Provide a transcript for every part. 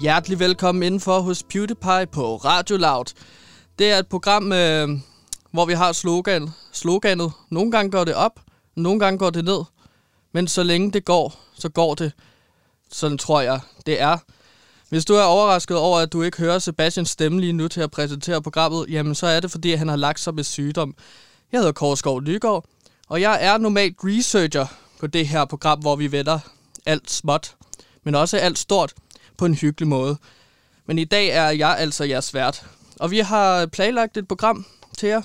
Hjertelig velkommen indenfor hos PewDiePie på Radio Loud. Det er et program, øh, hvor vi har slogan, sloganet. Nogle gange går det op, nogle gange går det ned. Men så længe det går, så går det. Sådan tror jeg, det er. Hvis du er overrasket over, at du ikke hører Sebastians stemme lige nu til at præsentere programmet, jamen så er det, fordi han har lagt sig med sygdom. Jeg hedder Korsgaard Nygaard, og jeg er normalt researcher på det her program, hvor vi vender alt småt, men også alt stort på en hyggelig måde. Men i dag er jeg altså jeres vært, og vi har planlagt et program til jer.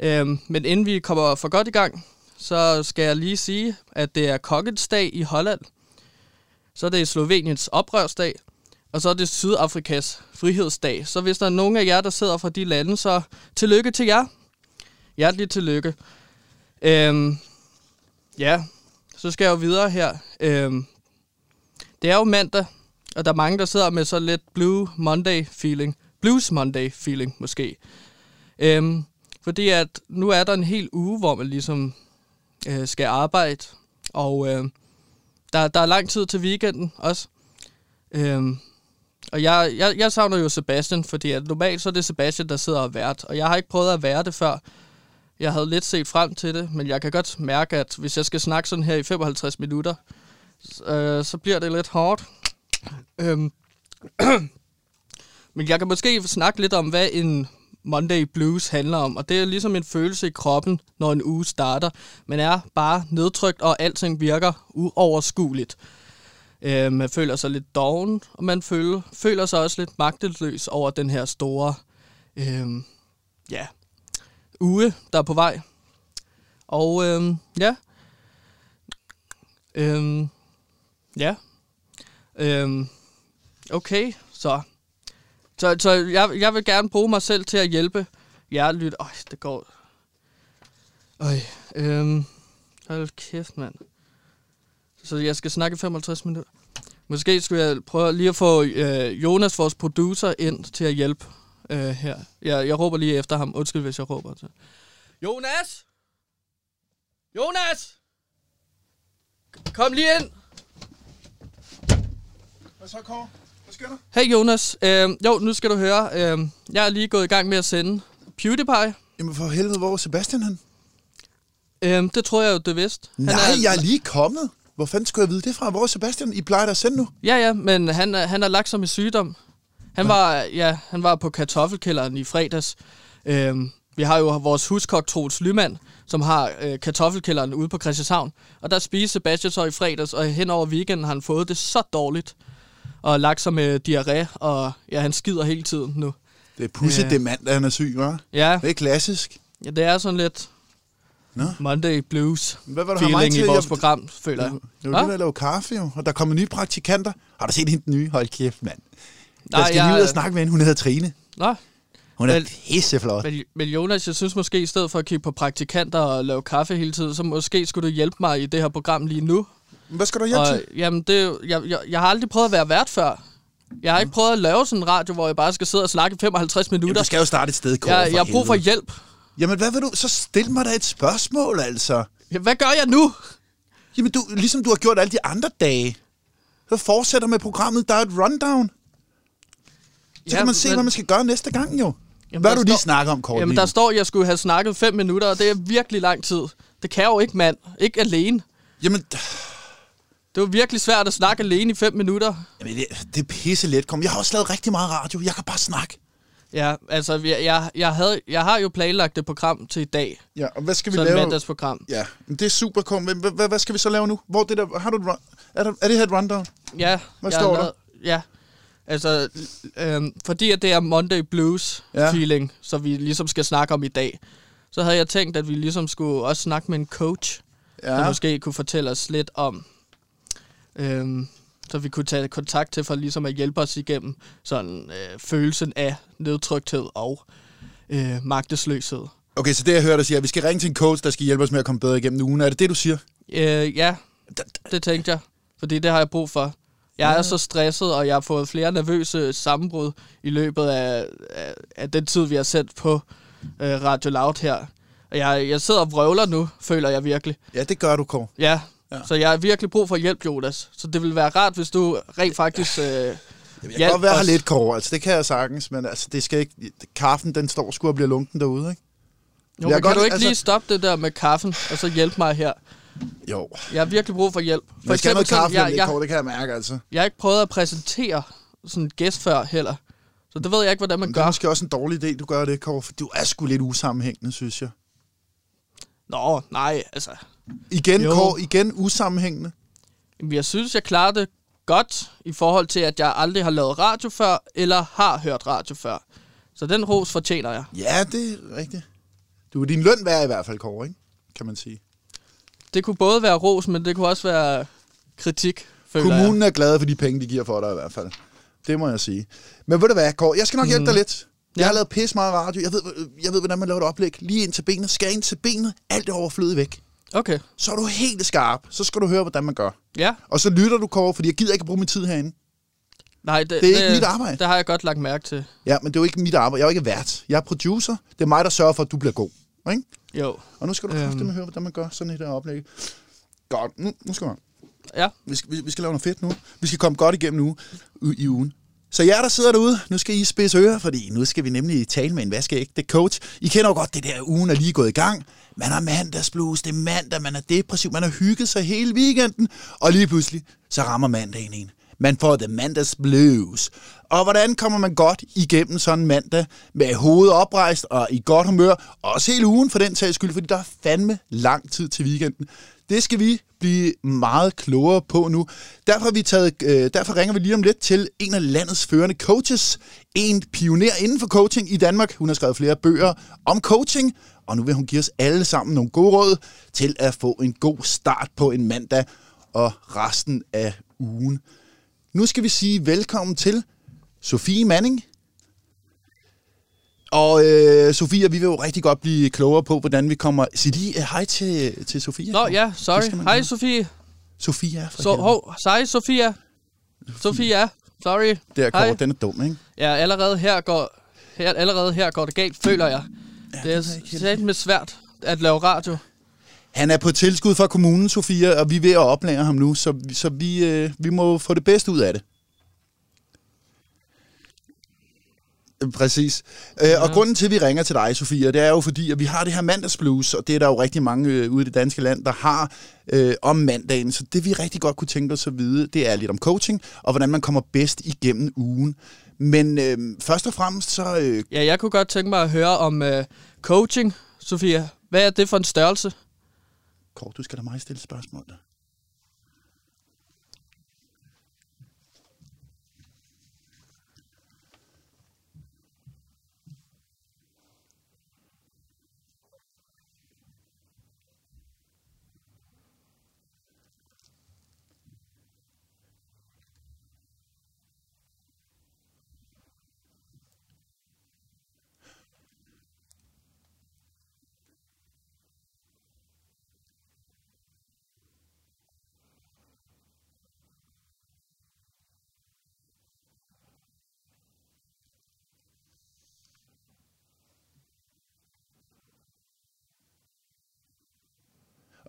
Øhm, men inden vi kommer for godt i gang, så skal jeg lige sige, at det er kokkets dag i Holland. Så er det Sloveniens oprørsdag, og så er det Sydafrikas frihedsdag. Så hvis der er nogen af jer, der sidder fra de lande, så tillykke til jer. Hjerteligt tillykke. Øhm, ja, så skal jeg jo videre her. Øhm, det er jo mandag, og der er mange, der sidder med så lidt Blue Monday feeling. Blues Monday feeling, måske. Øhm, fordi at nu er der en hel uge, hvor man ligesom øh, skal arbejde, og øh, der, der er lang tid til weekenden også. Øhm, og jeg, jeg, jeg savner jo Sebastian, fordi at normalt så er det Sebastian, der sidder og vært, og jeg har ikke prøvet at være det før. Jeg havde lidt set frem til det, men jeg kan godt mærke, at hvis jeg skal snakke sådan her i 55 minutter, øh, så bliver det lidt hårdt. Øhm. men jeg kan måske snakke lidt om, hvad en Monday Blues handler om, og det er ligesom en følelse i kroppen, når en uge starter. Man er bare nedtrykt, og alting virker uoverskueligt. Øh, man føler sig lidt doven, og man føler, føler sig også lidt magtesløs over den her store øh, ja, uge, der er på vej. Og øh, ja, øh, ja, Øhm, okay, så så, så jeg, jeg vil gerne bruge mig selv til at hjælpe jer lyt. Øj, det går. Øj, øhm, hold kæft, mand. Så jeg skal snakke 55 minutter. Måske skulle jeg prøve lige at få øh, Jonas, vores producer, ind til at hjælpe øh, her. Jeg, jeg råber lige efter ham. Undskyld, hvis jeg råber til. Jonas! Jonas! Kom lige ind! Hvad så, Kåre? Hvad sker der? Hey Jonas, øh, jo, nu skal du høre. Øh, jeg er lige gået i gang med at sende PewDiePie. Jamen for helvede, hvor er Sebastian han? Øh, det tror jeg jo, det vidst. Nej, er, jeg er lige kommet. Hvor fanden skulle jeg vide det fra? Hvor er Sebastian? I plejer da at sende nu. Ja, ja, men han, er- han har lagt sig med sygdom. Han var, ja, han var på kartoffelkælderen i fredags. Øh, vi har jo vores huskok Troels Lyman, som har øh, kartoffelkælderen ude på Christianshavn. Og der spiste Sebastian så i fredags, og hen over weekenden har han fået det så dårligt. Og lagt sig med diarré, og ja, han skider hele tiden nu. Det er pudsigt, det er mandag, han er syg, hva'? Ja, Det er klassisk. ja det er sådan lidt Nå. Monday Blues Hvad var det, har mig feeling i vores Jeg- program, føler jeg. Det er jo Hva? det, der laver kaffe, jo. Og der kommer nye praktikanter. Har du set hende den nye? Hold kæft, mand. Jeg Nej, skal jeg- lige ud og snakke med hende. Hun hedder Trine. Nå, Hun er Vel- pisseflot. Men, men Jonas, jeg synes måske, i stedet for at kigge på praktikanter og lave kaffe hele tiden, så måske skulle du hjælpe mig i det her program lige nu. Hvad skal du hjælpe Og, til? jamen, det, jo- jeg, jeg, jeg har aldrig prøvet at være vært før. Jeg har ikke prøvet at lave sådan en radio, hvor jeg bare skal sidde og snakke i 55 Jamen, minutter. du skal jo starte et sted, Kåre, jeg, jeg har brug for hjælp. Jamen, hvad vil du? Så stil mig da et spørgsmål, altså. Ja, Hvad gør jeg nu? Jamen, du, ligesom du har gjort alle de andre dage. Så fortsætter med programmet. Der er et rundown. Så kan man se, hvad man skal gøre næste gang, jo. Jamen, Hvad du lige står- snakket om, Kåre? Jamen, der står, at jeg skulle have snakket 5 minutter, og det er virkelig lang tid. Det kan jeg jo ikke, mand. Ikke alene. Jamen, Det var virkelig svært at snakke alene i 5 minutter. jamen det, det er pisse let. Kom, jeg har også lavet rigtig meget radio. Jeg kan bare snakke. Ja, altså, jeg, jeg, jeg, havde, jeg har jo planlagt et program til i dag. Ja, og hvad skal vi Sådan et lave? mandagsprogram. Ja, men det er super. Men hvad, hvad, hvad skal vi så lave nu? Hvor det der, har du et run, er, der, er det her et rundown? Ja. Hvad står der? Ja. Altså, øhm, fordi at det er Monday Blues Ja. så vi ligesom skal snakke om i dag, så havde jeg tænkt, at vi ligesom skulle også snakke med en coach, ja. der måske kunne fortælle os lidt om, øhm, så vi kunne tage kontakt til for ligesom at hjælpe os igennem sådan øh, følelsen af nedtrykthed og øh, magtesløshed. Okay, så det jeg hører dig sige, at vi skal ringe til en coach, der skal hjælpe os med at komme bedre igennem ugen. Er det det, du siger? Øh, ja, det tænkte jeg, fordi det har jeg brug for. Jeg er så stresset, og jeg har fået flere nervøse sammenbrud i løbet af, af, af den tid, vi har sendt på øh, Radio Loud her. Og jeg, jeg sidder og vrøvler nu, føler jeg virkelig. Ja, det gør du, Kåre. Ja, Ja. så jeg har virkelig brug for hjælp, Jonas. Så det ville være rart, hvis du rent faktisk øh, Jeg kan godt være her lidt, Kåre. Altså, det kan jeg sagtens, men altså, det skal ikke... Kaffen, den står sgu og bliver lunken derude, ikke? Jo, Jeg men kan kan du godt- ikke altså- lige stoppe det der med kaffen, og så hjælpe mig her? Jo. Jeg har virkelig brug for hjælp. For jeg skal have noget kaffe, jeg, jeg, jeg, Kåre, det kan jeg mærke, altså. jeg har ikke prøvet at præsentere sådan en gæst før heller. Så det ved jeg ikke, hvordan man Men det er gør. måske også en dårlig idé, du gør det, Kåre, for du er sgu lidt usammenhængende, synes jeg. Nå, nej, altså. Igen, Jo. Igen usammenhængende. Jeg synes, jeg klarer det godt i forhold til, at jeg aldrig har lavet radio før, eller har hørt radio før. Så den ros fortjener jeg. Ja, det er rigtigt. Du er din løn værd i hvert fald, Kåre, ikke? Kan man sige. Det kunne både være ros, men det kunne også være kritik, føler jeg. Kommunen er glad for de penge, de giver for dig i hvert fald. Det må jeg sige. Men ved du hvad, Kåre, jeg skal nok hjælpe dig lidt. Jeg Ja. har lavet pisse meget radio. Jeg ved, jeg ved, hvordan man laver et oplæg. Lige ind til benet. Skær ind til benet. Alt det overflødige væk. Okay, Så er du helt skarp. Så skal du høre, hvordan man gør. ja. Og så lytter du, Kåre, fordi jeg gider ikke at bruge min tid herinde. Nej, det, Det er ikke mit arbejde. Det har jeg godt lagt mærke til. Ja, men det er jo ikke mit arbejde. Jeg er jo ikke vært. Jeg er producer. Det er mig, der sørger for, at du bliver god. Ikke? Jo, Og nu skal du Øhm. øhm. høre, hvordan man gør sådan et her oplæg. Godt. Nu, nu skal man. ja. Vi skal, vi, vi skal lave noget fedt nu. Vi skal komme godt igennem nu i ugen. Så jer, der sidder derude, nu skal I spidse ører, fordi nu skal vi nemlig tale med en vaskeægte coach. I kender jo godt det der, ugen er lige gået i gang. Man har mandagsblues, det er mandag, man er depressiv, man har hygget sig hele weekenden, og lige pludselig, så rammer mandagen en. Man får the mandags blues. Og hvordan kommer man godt igennem sådan en mandag med hovedet oprejst og i godt humør, også hele ugen for den sags skyld, fordi der er fandme lang tid til weekenden. Det skal vi blive meget klogere på nu. Derfor, har vi taget, øh, derfor ringer vi lige om lidt til en af landets førende coaches. En pioner inden for coaching i Danmark. Hun har skrevet flere bøger om coaching, og nu vil hun give os alle sammen nogle gode råd til at få en god start på en mandag og resten af ugen. Nu skal vi sige velkommen til Sofie Manning. Og øh, Sofia, vi vil jo rigtig godt blive klogere på, hvordan vi kommer... Sig lige uh, hej til, til Sofia. Nå, ja, Det sorry. Hej. Sofie. Sofia, Så, helvede. hov, sej, Sofia. Sofia, sorry. Det er Hej. kort, den er dum, ikke? Ja, allerede her går, her, allerede her går det galt, føler jeg. Ja, det er ikke helt. sat med svært at lave radio. Han er på tilskud fra kommunen, Sofia, og vi er ved at oplære ham nu, så, så vi, øh, vi må få det bedste ud af det. Præcis. Ja. Og grunden til, at vi ringer til dig, Sofia, det er jo fordi, at vi har det her mandagsblues, og det er der jo rigtig mange øh, ude i det danske land, der har øh, om mandagen. Så det vi rigtig godt kunne tænke os at vide, det er lidt om coaching, og hvordan man kommer bedst igennem ugen. Men øh, først og fremmest, så øh, Ja, jeg kunne godt tænke mig at høre om øh, coaching, Sofia. Hvad er det for en størrelse? Kåre, du skal da mig stille spørgsmål. Der.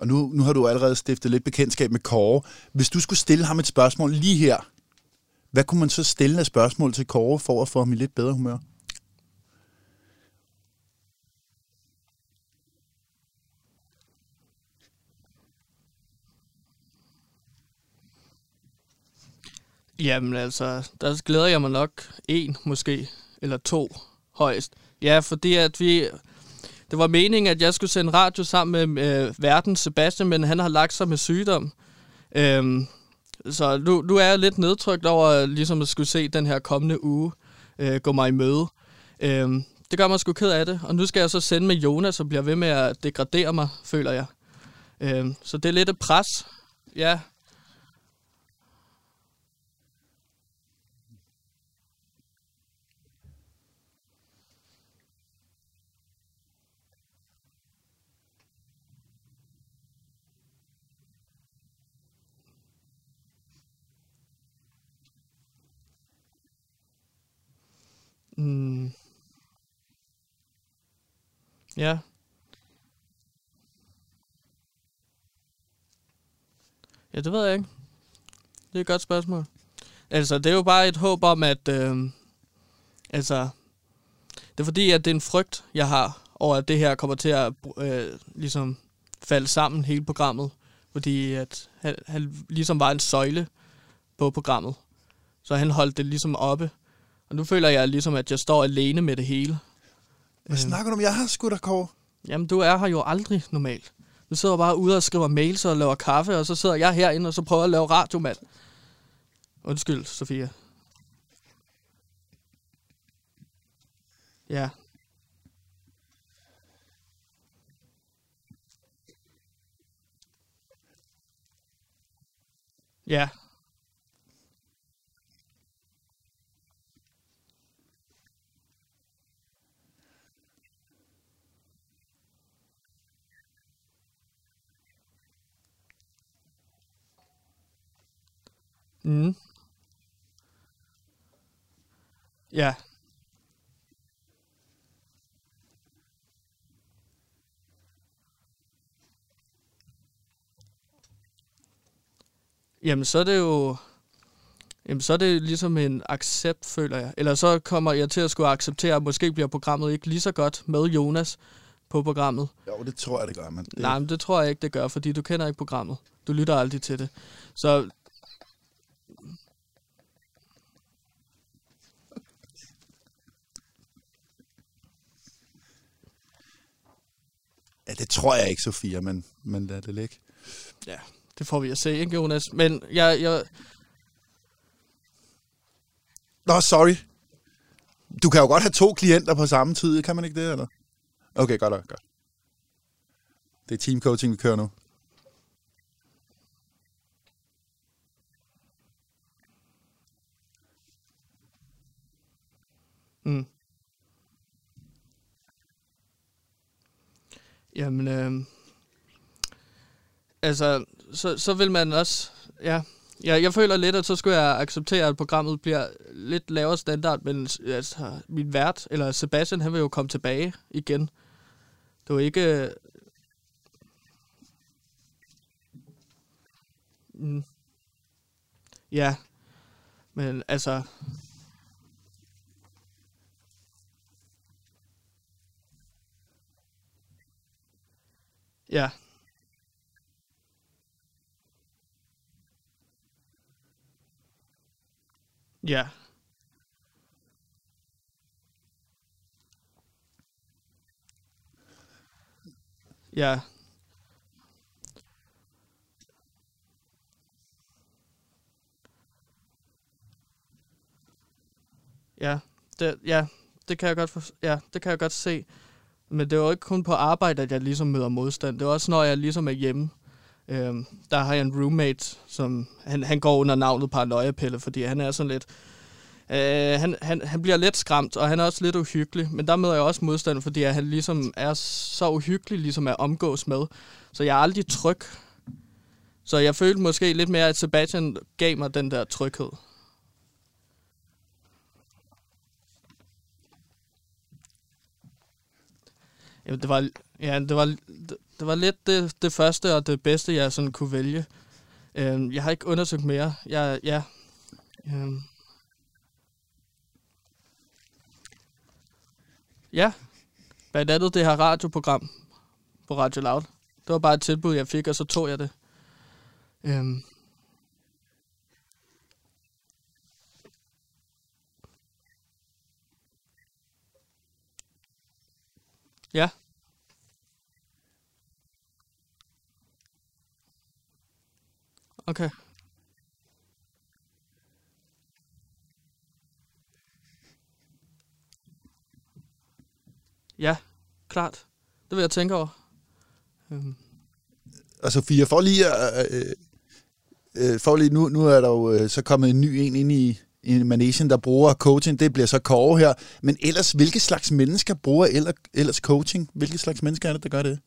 Og nu, nu har du allerede stiftet lidt bekendtskab med Kåre. Hvis du skulle stille ham et spørgsmål lige her, hvad kunne man så stille af spørgsmål til Kåre for at få ham i lidt bedre humør? Jamen altså, der glæder jeg mig nok en måske, eller to højst. Ja, fordi at vi... Det var meningen, at jeg skulle sende radio sammen med øh, verden Sebastian, men han har lagt sig med sygdom. Øhm, så nu, nu er jeg lidt nedtrykt over øh, ligesom at skulle se den her kommende uge øh, gå mig i møde. Øhm, det gør mig sgu ked af det, og nu skal jeg så sende med Jonas, og bliver ved med at degradere mig, føler jeg. Øhm, så det er lidt et pres. Ja, Mm. Ja. Ja, det ved jeg ikke. Det er et godt spørgsmål. Altså, det er jo bare et håb om, at... Øh, altså, det er fordi, at det er en frygt, jeg har over, at det her kommer til at øh, ligesom falde sammen, hele programmet. Fordi at han, han ligesom var en søjle på programmet. Så han holdt det ligesom oppe. Og nu føler jeg ligesom, at jeg står alene med det hele. Hvad snakker du om? Jeg har sgu da, Kåre. Jamen, du er her jo aldrig normalt. Du sidder bare ude og skriver mails og laver kaffe, og så sidder jeg herinde og så prøver at lave radio, mand. Undskyld, Sofia. Ja. Ja. Mm. Ja. Jamen, så er det jo... Jamen, så er det ligesom en accept, føler jeg. Eller så kommer jeg til at skulle acceptere, at måske bliver programmet ikke lige så godt med Jonas på programmet. Jo, det tror jeg, det gør, man. Det... Nej, men det tror jeg ikke, det gør, fordi du kender ikke programmet. Du lytter aldrig til det. Så Ja, det tror jeg ikke, Sofia, men, men lad det ligge. ja, det får vi at se, ikke Jonas? Men jeg, jeg, Nå, sorry. Du kan jo godt have to klienter på samme tid, kan man ikke det, eller? Okay, godt, godt. Det er teamcoaching, vi kører nu. Mm. Jamen, øh, altså, så, så vil man også, ja, ja, jeg føler lidt, at så skulle jeg acceptere, at programmet bliver lidt lavere standard, men altså, min vært, eller Sebastian, han vil jo komme tilbage igen. Det var ikke... øh, Mm, ja, men altså, ja, ja, ja, ja, det, ja, det kan jeg godt, for, ja, det kan jeg godt se. Men det er jo ikke kun på arbejde, at jeg ligesom møder modstand. Det er også, når jeg ligesom er hjemme. Øhm, der har jeg en roommate, som han, han går under navnet Paranoia-pille, fordi han er sådan lidt... Øh, han, han, han bliver lidt skræmt, og han er også lidt uhyggelig. Men der møder jeg også modstand, fordi han ligesom er så uhyggelig ligesom at omgås med. Så jeg er aldrig tryg. Så jeg følte måske lidt mere, at Sebastian gav mig den der tryghed. Jamen, det var, ja, det var, det, det var lidt det, det første og det bedste, jeg sådan kunne vælge. Øhm, jeg har ikke undersøgt mere. Jeg, ja, øhm, ja, blandt andet det her radioprogram på Radio Loud. Det var bare et tilbud, jeg fik, og så tog jeg det. Øhm, ja, okay. Ja, klart. Det vil jeg tænke over. Øhm, Og Sofia, for lige at... Øh, øh, øh, for lige, nu, nu er der jo øh, så kommet en ny en ind i, i Manesien, der bruger coaching. Det bliver så Kåre her. Men ellers, hvilke slags mennesker bruger ellers coaching? Hvilke slags mennesker er det, der gør det?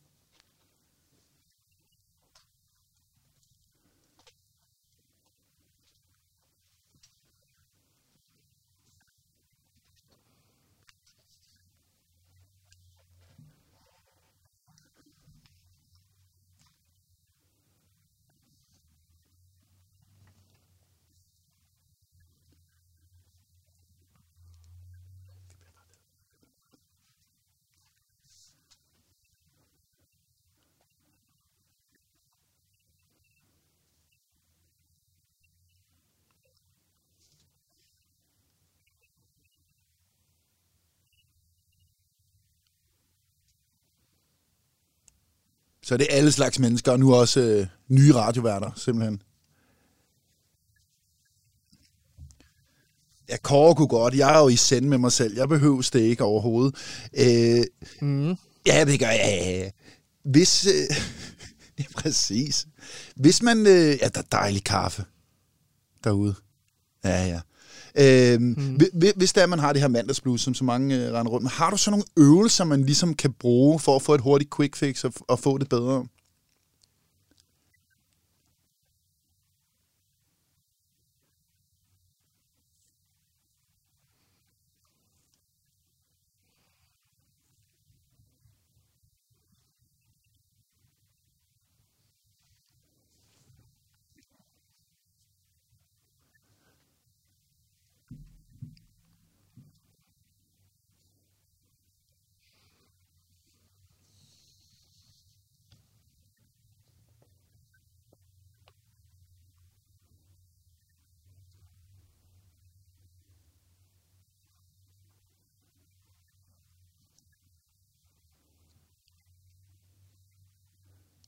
Så det er alle slags mennesker, og nu også øh, nye radioværter, simpelthen. Ja, Kåre kunne godt. Jeg er jo i send med mig selv. Jeg behøver det ikke overhovedet. Øh, Mm. Ja, det gør jeg. Hvis... Øh, det er præcis. Hvis man... Øh, ja, der er dejlig kaffe derude. Ja, ja. Øhm, mm. Hvis der man har det her mandagsblues, som så mange øh, render rundt med, har du så nogle øvelser, man ligesom kan bruge for at få et hurtigt quick fix og, og få det bedre?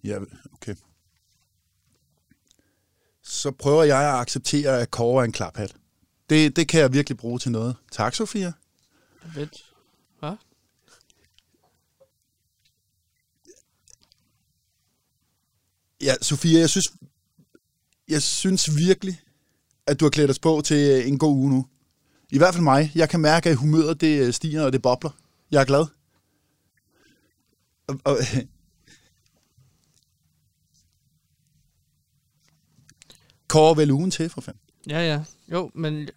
Ja, okay. Så prøver jeg at acceptere, at Kåre er en klaphat. Det, det kan jeg virkelig bruge til noget. Tak, Sofia. Fedt. Hvad? Ja, Sofia, jeg synes, jeg synes virkelig, at du har klædt os på til en god uge nu. I hvert fald mig. Jeg kan mærke, at humøret det stiger, og det bobler. Jeg er glad. Og, og, Kåre vel ugen til, for fanden. Ja, ja. Jo, men...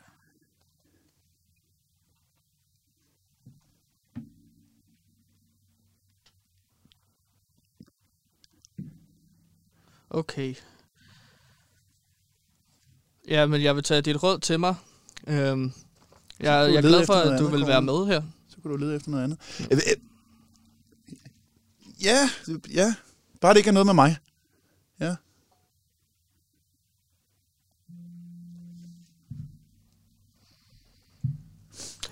Okay. Ja, men jeg vil tage dit råd til mig. Øhm, jeg, jeg er glad for, at du vil være med her. Så kan du lede efter noget andet. Ja, ja. Bare det ikke er noget med mig.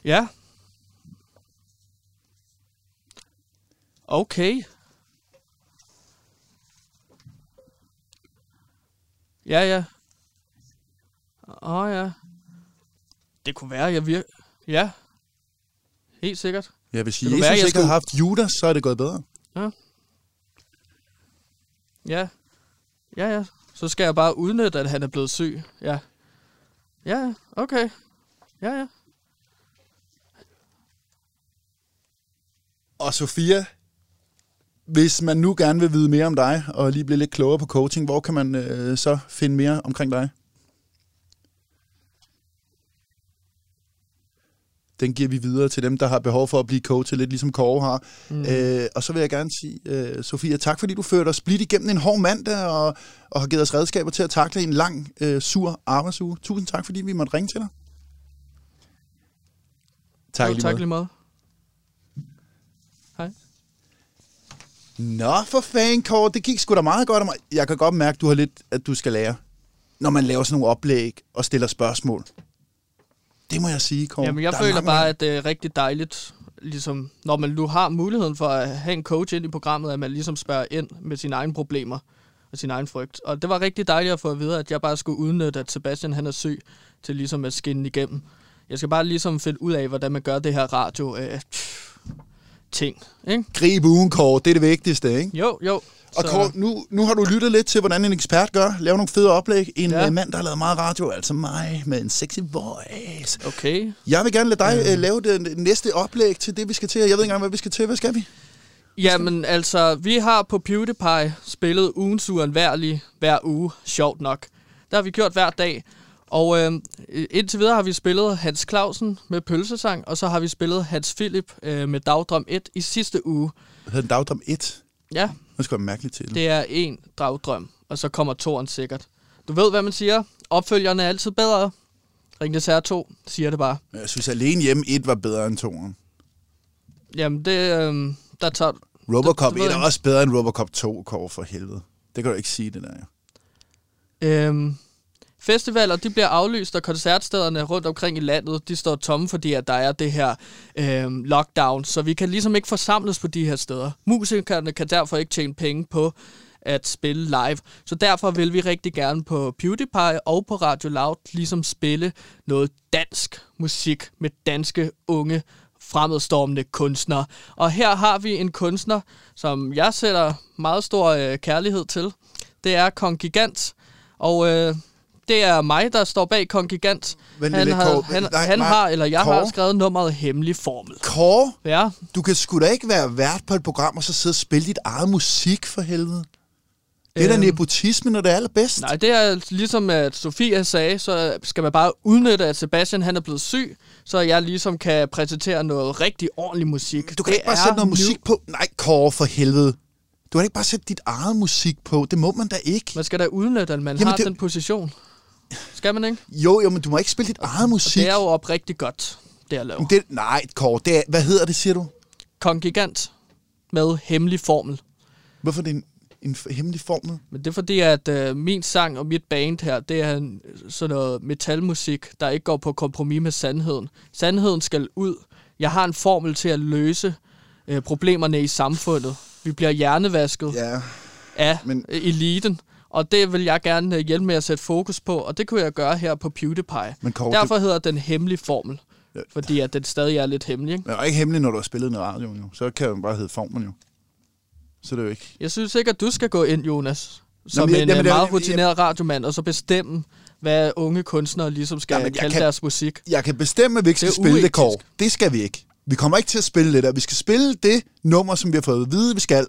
Ja. Okay. Ja, ja. Åh, oh, ja. Det kunne være, jeg vir... Ja. Helt sikkert. Ja, hvis Jesus være, jeg ikke skulle- havde haft Judas, så er det gået bedre. Ja. Ja. Ja, ja. Så skal jeg bare udnytte, at han er blevet syg. Ja, ja. Okay. Ja, ja. Og Sofia, hvis man nu gerne vil vide mere om dig, og lige blive lidt klogere på coaching, hvor kan man øh, så finde mere omkring dig? Den giver vi videre til dem, der har behov for at blive coachet, lidt ligesom Kåre har. Mm. Øh, og så vil jeg gerne sige, øh, Sofia, tak fordi du førte os blidt igennem en hård mandag, og, og har givet os redskaber til at takle en lang, øh, sur arbejdsuge. Tusind tak, fordi vi måtte ringe til dig. Tak, Jo, lige tak lige meget. Nå, for fanden, Kåre, det gik sgu da meget godt. om- Jeg kan godt mærke, du har lidt, at du skal lære, når man laver sådan nogle oplæg og stiller spørgsmål. Det må jeg sige, Kåre. Jamen, jeg Der er føler mange- bare, at det er rigtig dejligt, ligesom, når man nu har muligheden for at have en coach ind i programmet, at man ligesom spørger ind med sine egne problemer og sin egen frygt. Og det var rigtig dejligt at få at vide, at jeg bare skulle udnytte, at Sebastian han er syg, til ligesom at skinne igennem. Jeg skal bare ligesom finde ud af, hvordan man gør det her radio øh, ting, ikke? Grib ugen, Kåre. Det er det vigtigste, ikke? Jo, jo. Og Kåre, nu, nu har du lyttet lidt til, hvordan en ekspert gør. Lave nogle fede oplæg. En Ja. ja. mand, der har lavet meget radio, altså mig, med en sexy voice. Okay. Jeg vil gerne lade dig øh, lave det næste oplæg til det, vi skal til. Jeg ved ikke engang, hvad vi skal til. Hvad skal vi? Jamen, altså, vi har på PewDiePie spillet ugens uundværlige hver uge, sjovt nok. Der har vi gjort hver dag. Og øh, indtil videre har vi spillet Hans Clausen med pølsesang, og så har vi spillet Hans Philip øh, med Dagdrøm 1 i sidste uge. Det hedder en dagdrøm 1. Ja, Det skal være mærkeligt til. det er en dagdrøm, og så kommer toren sikkert. Du ved, hvad man siger. Opfølgerne er altid bedre. Ringnes her 2 siger det bare. Jeg synes, alene hjemme 1 var bedre end 2'eren. Jamen, det, øh, der tager... Robocop det ved 1 er også bedre end Robocop 2, Kåre, for helvede. Det kan du ikke sige, det der. ja. Øhm, festivaler de bliver aflyst, og koncertstederne rundt omkring i landet, de står tomme, fordi at der er det her øh, lockdown, så vi kan ligesom ikke forsamles på de her steder. Musikerne kan derfor ikke tjene penge på at spille live. Så derfor vil vi rigtig gerne på PewDiePie og på Radio Loud ligesom spille noget dansk musik med danske unge fremadstormende kunstnere. Og her har vi en kunstner, som jeg sætter meget stor øh, kærlighed til. Det er Kong Gigant, og øh, det er mig, der står bag Kong Gigant. Vent han har, Kåre. han, Nej, han nej, har, eller jeg har Kåre. skrevet nummeret Hemmelig Formel. Kåre, Ja, du kan sgu da ikke være vært på et program, og så sidde og spille dit eget musik for helvede. Det er da Øhm. nepotisme, når det er allerbedst. Nej, det er ligesom at Sofia sagde, så skal man bare udnytte, at Sebastian han er blevet syg, så jeg ligesom kan præsentere noget rigtig ordentlig musik. Du kan Det ikke bare sætte noget musik på. Nej, Kåre, for helvede. Du kan ikke bare sætte dit eget musik på. Det må man da ikke. Man skal da udnytte, at man Jamen, har det- den position. Skal man ikke? Jo, jo, men du må ikke spille dit eget musik. Det er jo oprigtigt godt, det jeg laver. Det, nej, Kåre, det er, hvad hedder det, siger du? Kong Gigant med hemmelig formel. Hvorfor er det en, en hemmelig formel? Men det er fordi, at øh, min sang og mit band her, det er en, sådan noget metalmusik, der ikke går på kompromis med sandheden. Sandheden skal ud. Jeg har en formel til at løse øh, problemerne i samfundet. Vi bliver hjernevasket Ja, af men... eliten. Og det vil jeg gerne øh, hjælpe med at sætte fokus på, og det kunne jeg gøre her på PewDiePie. Men Kåre, Derfor hedder den hemmelig formel, Ja. fordi at den stadig er lidt hemmelig. Ikke? det er jo ikke hemmeligt, når du har spillet den i radioen, jo. Så kan den bare hedde formel, jo. Så det er jo ikke... Jeg synes ikke, at du skal gå ind, Jonas, som men jeg- en jamen, øh, jeg- meget jeg- rutineret radiomand, og så bestemme, hvad unge kunstnere ligesom skal Jamen, jeg kalde kan- deres musik. Jeg kan bestemme, at vi ikke skal Det spille det, uetisk. Kåre. Det skal vi ikke. Vi kommer ikke til at spille det der. Vi skal spille det nummer, som vi har fået at vide, vi skal.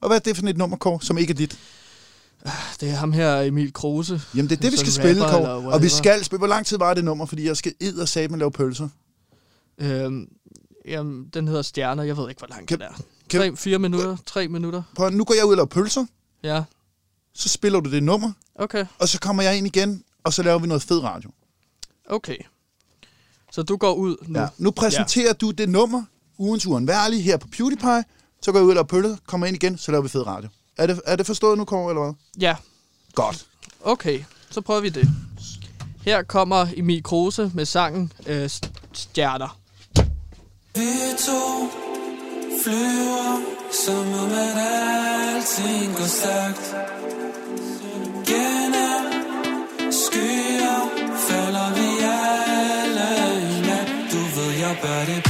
Og hvad er det for et nummer, Kåre, som ikke er dit? Det er ham her, Emil Kruse. Jamen, det er det, vi skal spille, Kåre. Og vi skal spille... Hvor lang tid var det nummer? Fordi jeg skal ed og med lave pølser. Øhm, jamen, den hedder Stjerner. Jeg ved ikke, hvor lang Kan- den er. kan- Tre, fire minutter? Tre minutter? Prøv, nu går jeg ud og laver pølser. Ja, Så spiller du det nummer. okay. Og så kommer jeg ind igen, og så laver vi noget fed radio. Okay. Så du går ud nu? Ja. Nu præsenterer ja. du det nummer, ugens uundværlige, her på PewDiePie. Så går jeg ud og laver pølser, kommer ind igen, så laver vi fed radio. Er det, er det forstået nu, Kåre, eller hvad? ja. Godt. Okay, så prøver vi det. Her kommer Emil Kruse med sangen øh, Stjerner. Vi to flyver, som om at alting går stærkt. Gennem skyer falder vi alle i nat. Du ved, jeg bærer det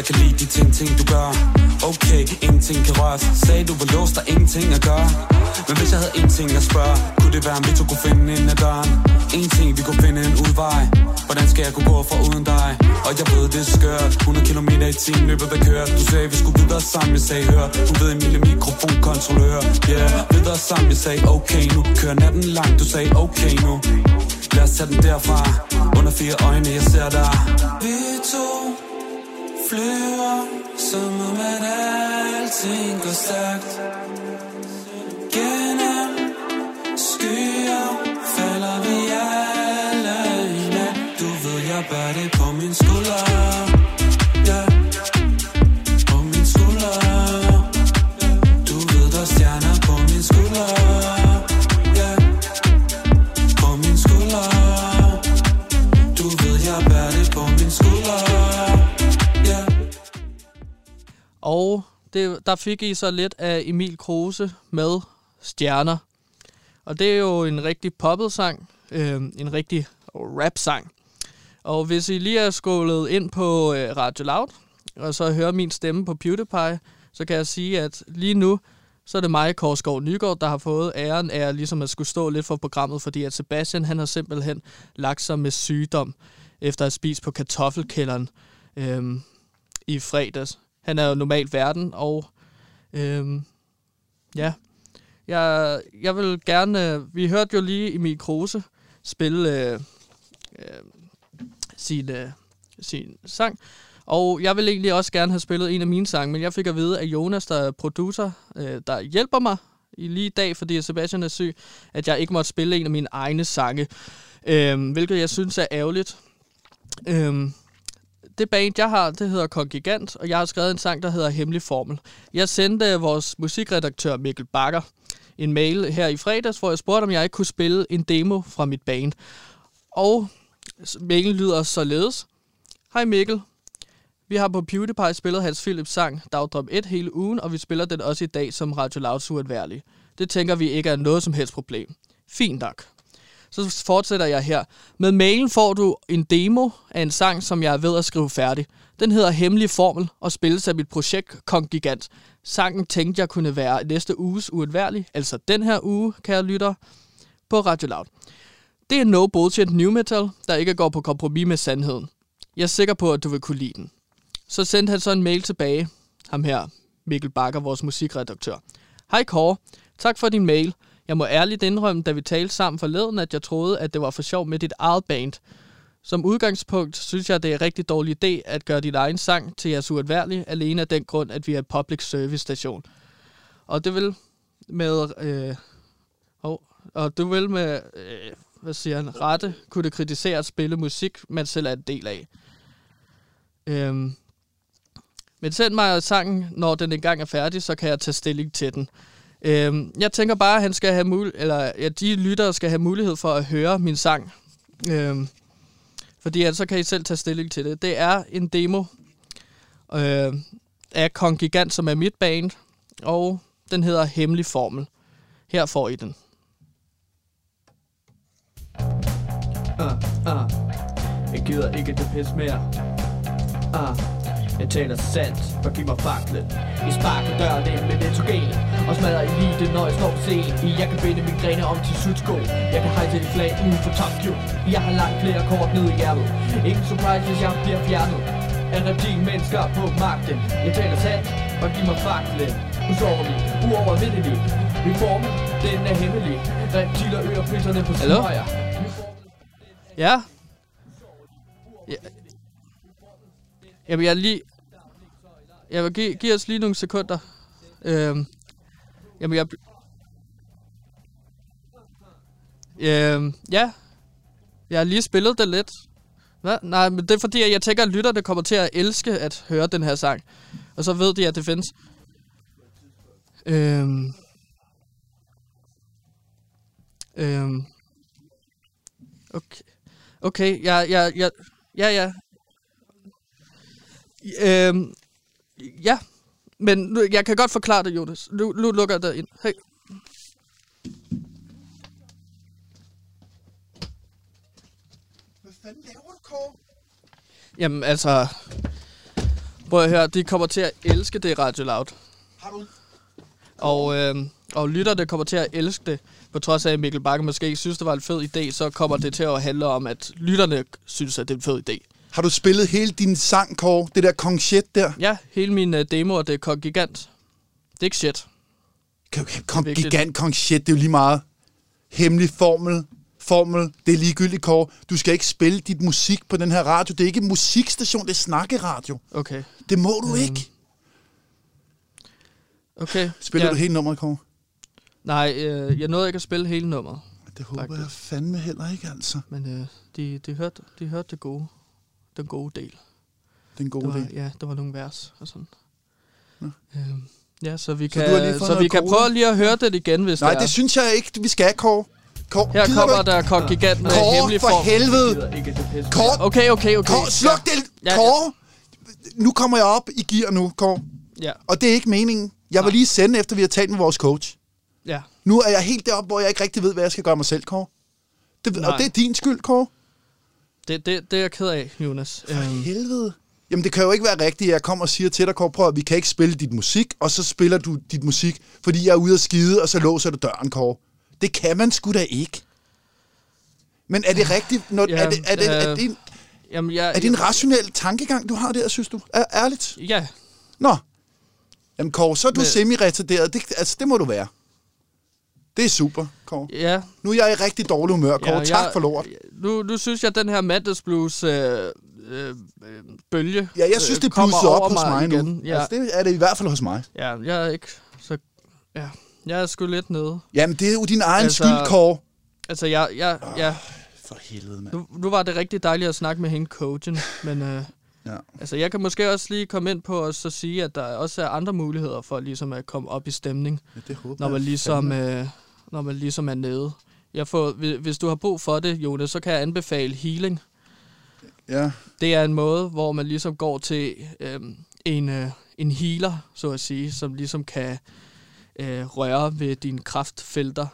Jeg kan lide de ting, ting du gør. Okay, ingenting kan røres. Sagde du var låst, der ingenting at gøre? Men hvis jeg havde en ting at spørge Kunne det være, om vi to kunne finde ind ad døren? En ting, vi kunne finde en udvej. Hvordan skal jeg kunne gå for uden dig? Og jeg ved, det er skørt. 100 km i timen løbet hvad kørt Du sagde, vi skulle videre sammen, jeg sagde hør. Du ved, Emilie mikrofonkontrollør. Yeah, videre sammen, jeg sagde okay nu. Kører natten lang, du sagde okay nu. Lad os tage den derfra. Under fire øjne, jeg ser dig. Vi to flyver Som om at alting går stærkt. Gennem skyer det, der fik I så lidt af Emil Kruse med Stjerner. Og det er jo en rigtig poppet sang, øh, en rigtig rap-sang. Og hvis I lige er skålet ind på øh, Radio Loud, og så hører min stemme på PewDiePie, så kan jeg sige, at lige nu, så er det mig, Korsgaard Nygaard, der har fået æren af ligesom at skulle stå lidt for programmet, fordi at Sebastian, han har simpelthen lagt sig med sygdom, efter at have spist på kartoffelkælderen. Øhm, i fredags. Han er jo normalt verden, og øhm, ja, jeg, jeg vil gerne... Øh, vi hørte jo lige Emil Kruse spille øh, øh, sin, øh, sin sang, og jeg vil egentlig også gerne have spillet en af mine sange, men jeg fik at vide, at Jonas, der er producer, øh, der hjælper mig i lige i dag, fordi Sebastian er syg, at jeg ikke måtte spille en af mine egne sange, øh, hvilket jeg synes er ærgerligt. Øh, det band, jeg har, det hedder Kongigant, og jeg har skrevet en sang, der hedder Hemmelig Formel. Jeg sendte vores musikredaktør Mikkel Bakker en mail her i fredags, hvor jeg spurgte, om jeg ikke kunne spille en demo fra mit band. Og mailen lyder således. Hej Mikkel, vi har på PewDiePie spillet Hans Philips sang Dagdrøm 1 hele ugen, og vi spiller den også i dag som Radio Louds uundværlig. Det tænker vi ikke er noget som helst problem. Fint nok. Så fortsætter jeg her. Med mailen får du en demo af en sang, som jeg er ved at skrive færdig. Den hedder Hemmelig Formel og spilles af mit projekt Kong Gigant. Sangen tænkte jeg kunne være næste uges uundværlig, altså den her uge, kære lytter, på Radio Loud. Det er no bullshit new metal, der ikke går på kompromis med sandheden. Jeg er sikker på, at du vil kunne lide den. Så sendte han så en mail tilbage, ham her, Mikkel Bakker, vores musikredaktør. Hej Kåre, tak for din mail. Jeg må ærligt indrømme, da vi talte sammen forleden, at jeg troede, at det var for sjov med dit eget band. Som udgangspunkt synes jeg, det er en rigtig dårlig idé at gøre din egen sang til jeres uundværlige, alene af den grund, at vi er et public service station. Og det vil med... Øh, oh, og det vil med... Øh, hvad siger han? Rette kunne kritisere at spille musik, man selv er en del af. Øhm, men send mig sangen, når den engang er færdig, så kan jeg tage stilling til den. Øhm, jeg tænker bare, at han skal have mul- eller, ja, de lyttere skal have mulighed for at høre min sang. Øhm, fordi at, så kan I selv tage stilling til det. Det er en demo øh, af Kong Gigant, som er mit band, og den hedder Hemmelig Formel. Her får I den. Uh, uh. Jeg gider ikke det pis mere. Uh. Jeg taler sandt, for giv mig faklen. I sparker døren ind med nitrogen Og smadrer elite, når jeg står på scenen Jeg kan binde mine grene om til sudsko Jeg kan hejse et flag uden for Tokyo. Jeg har langt flere kort ned i hjertet. Ingen surprise, hvis jeg bliver fjernet Af reptil-mennesker på magten. Jeg taler sandt, og giv mig faklen. Usårlig, uovervindelig. Min formel, den er hemmelig. Reptiler øger priserne på smøger. Ja. ja. Jamen, jeg lige... Jeg vil give, give os lige nogle sekunder. Øhm, jamen, jeg... Øhm, ja. Jeg har lige spillet det lidt. Hvad? Nej, men det er fordi, at jeg tænker, at lytterne kommer til at elske at høre den her sang. Og så ved de, at det findes. Øhm. Øhm. Okay. Okay, jeg, jeg, jeg, ja, ja. Øhm, ja, men nu, jeg kan godt forklare det, Jonas. Nu, nu lukker jeg dig ind. Hey. Hvad fanden laver du, Kåre? Jamen, altså... Prøv at høre, de kommer til at elske det Radio Loud. Har du... Og, øh, og lytterne kommer til at elske det. På trods af, at Mikkel Bakke måske ikke synes, det var en fed idé, så kommer det til at handle om, at lytterne synes, at det er en fed idé. Har du spillet hele din sang, Kåre? Det der Kong Shit der? Ja, hele min uh, demo, og det er Kong Gigant. Det er ikke shit. Kong Gigant, Kong Shit, det er jo lige meget. Hemmelig formel, formel, det er ligegyldigt, Kåre. Du skal ikke spille dit musik på den her radio. Det er ikke en musikstation, det er snakkeradio. Okay. Det må du um, ikke. Okay. Spiller ja. du hele nummeret, Kåre? Nej, øh, jeg nåede ikke at spille hele nummeret. Det håber faktisk. jeg fandme heller ikke, altså. Men øh, de, de, hørte, de hørte det gode den gode del. Den gode var, del? Ja, der var nogle vers og sådan. Ja, øhm, ja så vi så kan, så vi kan prøve lige at høre det igen, hvis Nej, det det synes jeg ikke, vi skal, Kåre. Kåre, Her kommer der Kåre Gigant med Kåre, hemmelig form. for helvede! Kåre, okay, okay, okay. Kåre, sluk ja. det! Ja, Kåre! Nu kommer jeg op i gear nu, Kåre. Ja. Og det er ikke meningen. Jeg vil lige sende, efter vi har talt med vores coach. Ja. Nu er jeg helt deroppe, hvor jeg ikke rigtig ved, hvad jeg skal gøre mig selv, Kåre. Det, og det er din skyld, Kåre. Det, det, det er jeg ked af, Jonas. For øhm. helvede. Jamen, det kan jo ikke være rigtigt, at jeg kommer og siger til dig, Kåre, prøv at vi kan ikke spille dit musik, og så spiller du dit musik, fordi jeg er ude at skide, og så låser du døren, Kåre. Det kan man sgu da ikke. Men er det rigtigt? Når, ja, er det, er det, er det, Jamen, jeg, Er det en rationel tankegang, du har der, synes du? Er, ærligt? Ja, Nå. Jamen, Kåre, så er du Men- semi-retarderet. Det, altså, det må du være. Det er super, Kåre. ja. Nu er jeg i rigtig dårlig humør, Kåre. ja, tak jeg- for lort. Nu, nu synes jeg, at den her mandagsblues øh, øh, bølge Ja, jeg synes, øh, det blusser op hos mig, igen. nu. Ja, Altså, det er det i hvert fald hos mig. ja, jeg er ikke så... Ja, jeg er sgu lidt nede. Jamen, det er jo din egen Altså- skyld, Kåre. Altså, jeg, jeg, ja, For helvede, mand. nu, nu var det rigtig dejligt at snakke med hende, coachen, men øh, Ja. altså, jeg kan måske også lige komme ind på og så sige, at der også er andre muligheder for ligesom at komme op i stemning, ja det håber når man ligesom, øh, når man ligesom er nede. Jeg får, hvi- hvis du har brug for det, Jonas, så kan jeg anbefale healing. Ja, Det er en måde, hvor man ligesom går til øh, en, øh, en healer, så at sige, som ligesom kan øh, røre ved dine kraftfelter.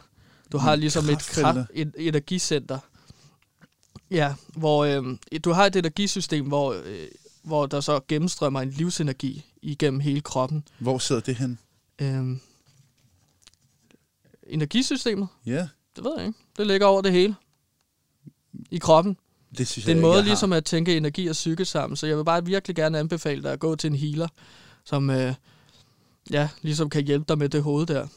Du har ligesom et, kraft, et energicenter. Ja, hvor øh, du har et energisystem, hvor, øh, hvor der så gennemstrømmer en livsenergi igennem hele kroppen. hvor sidder det hen? Øh, energisystemet, Ja, det ved jeg ikke. Det ligger over det hele. I kroppen. det synes Det er en jeg, måde jeg har. ligesom at tænke energi og psyke sammen, så jeg vil bare virkelig gerne anbefale dig at gå til en healer, som øh, ja, ligesom kan hjælpe dig med det hoved der.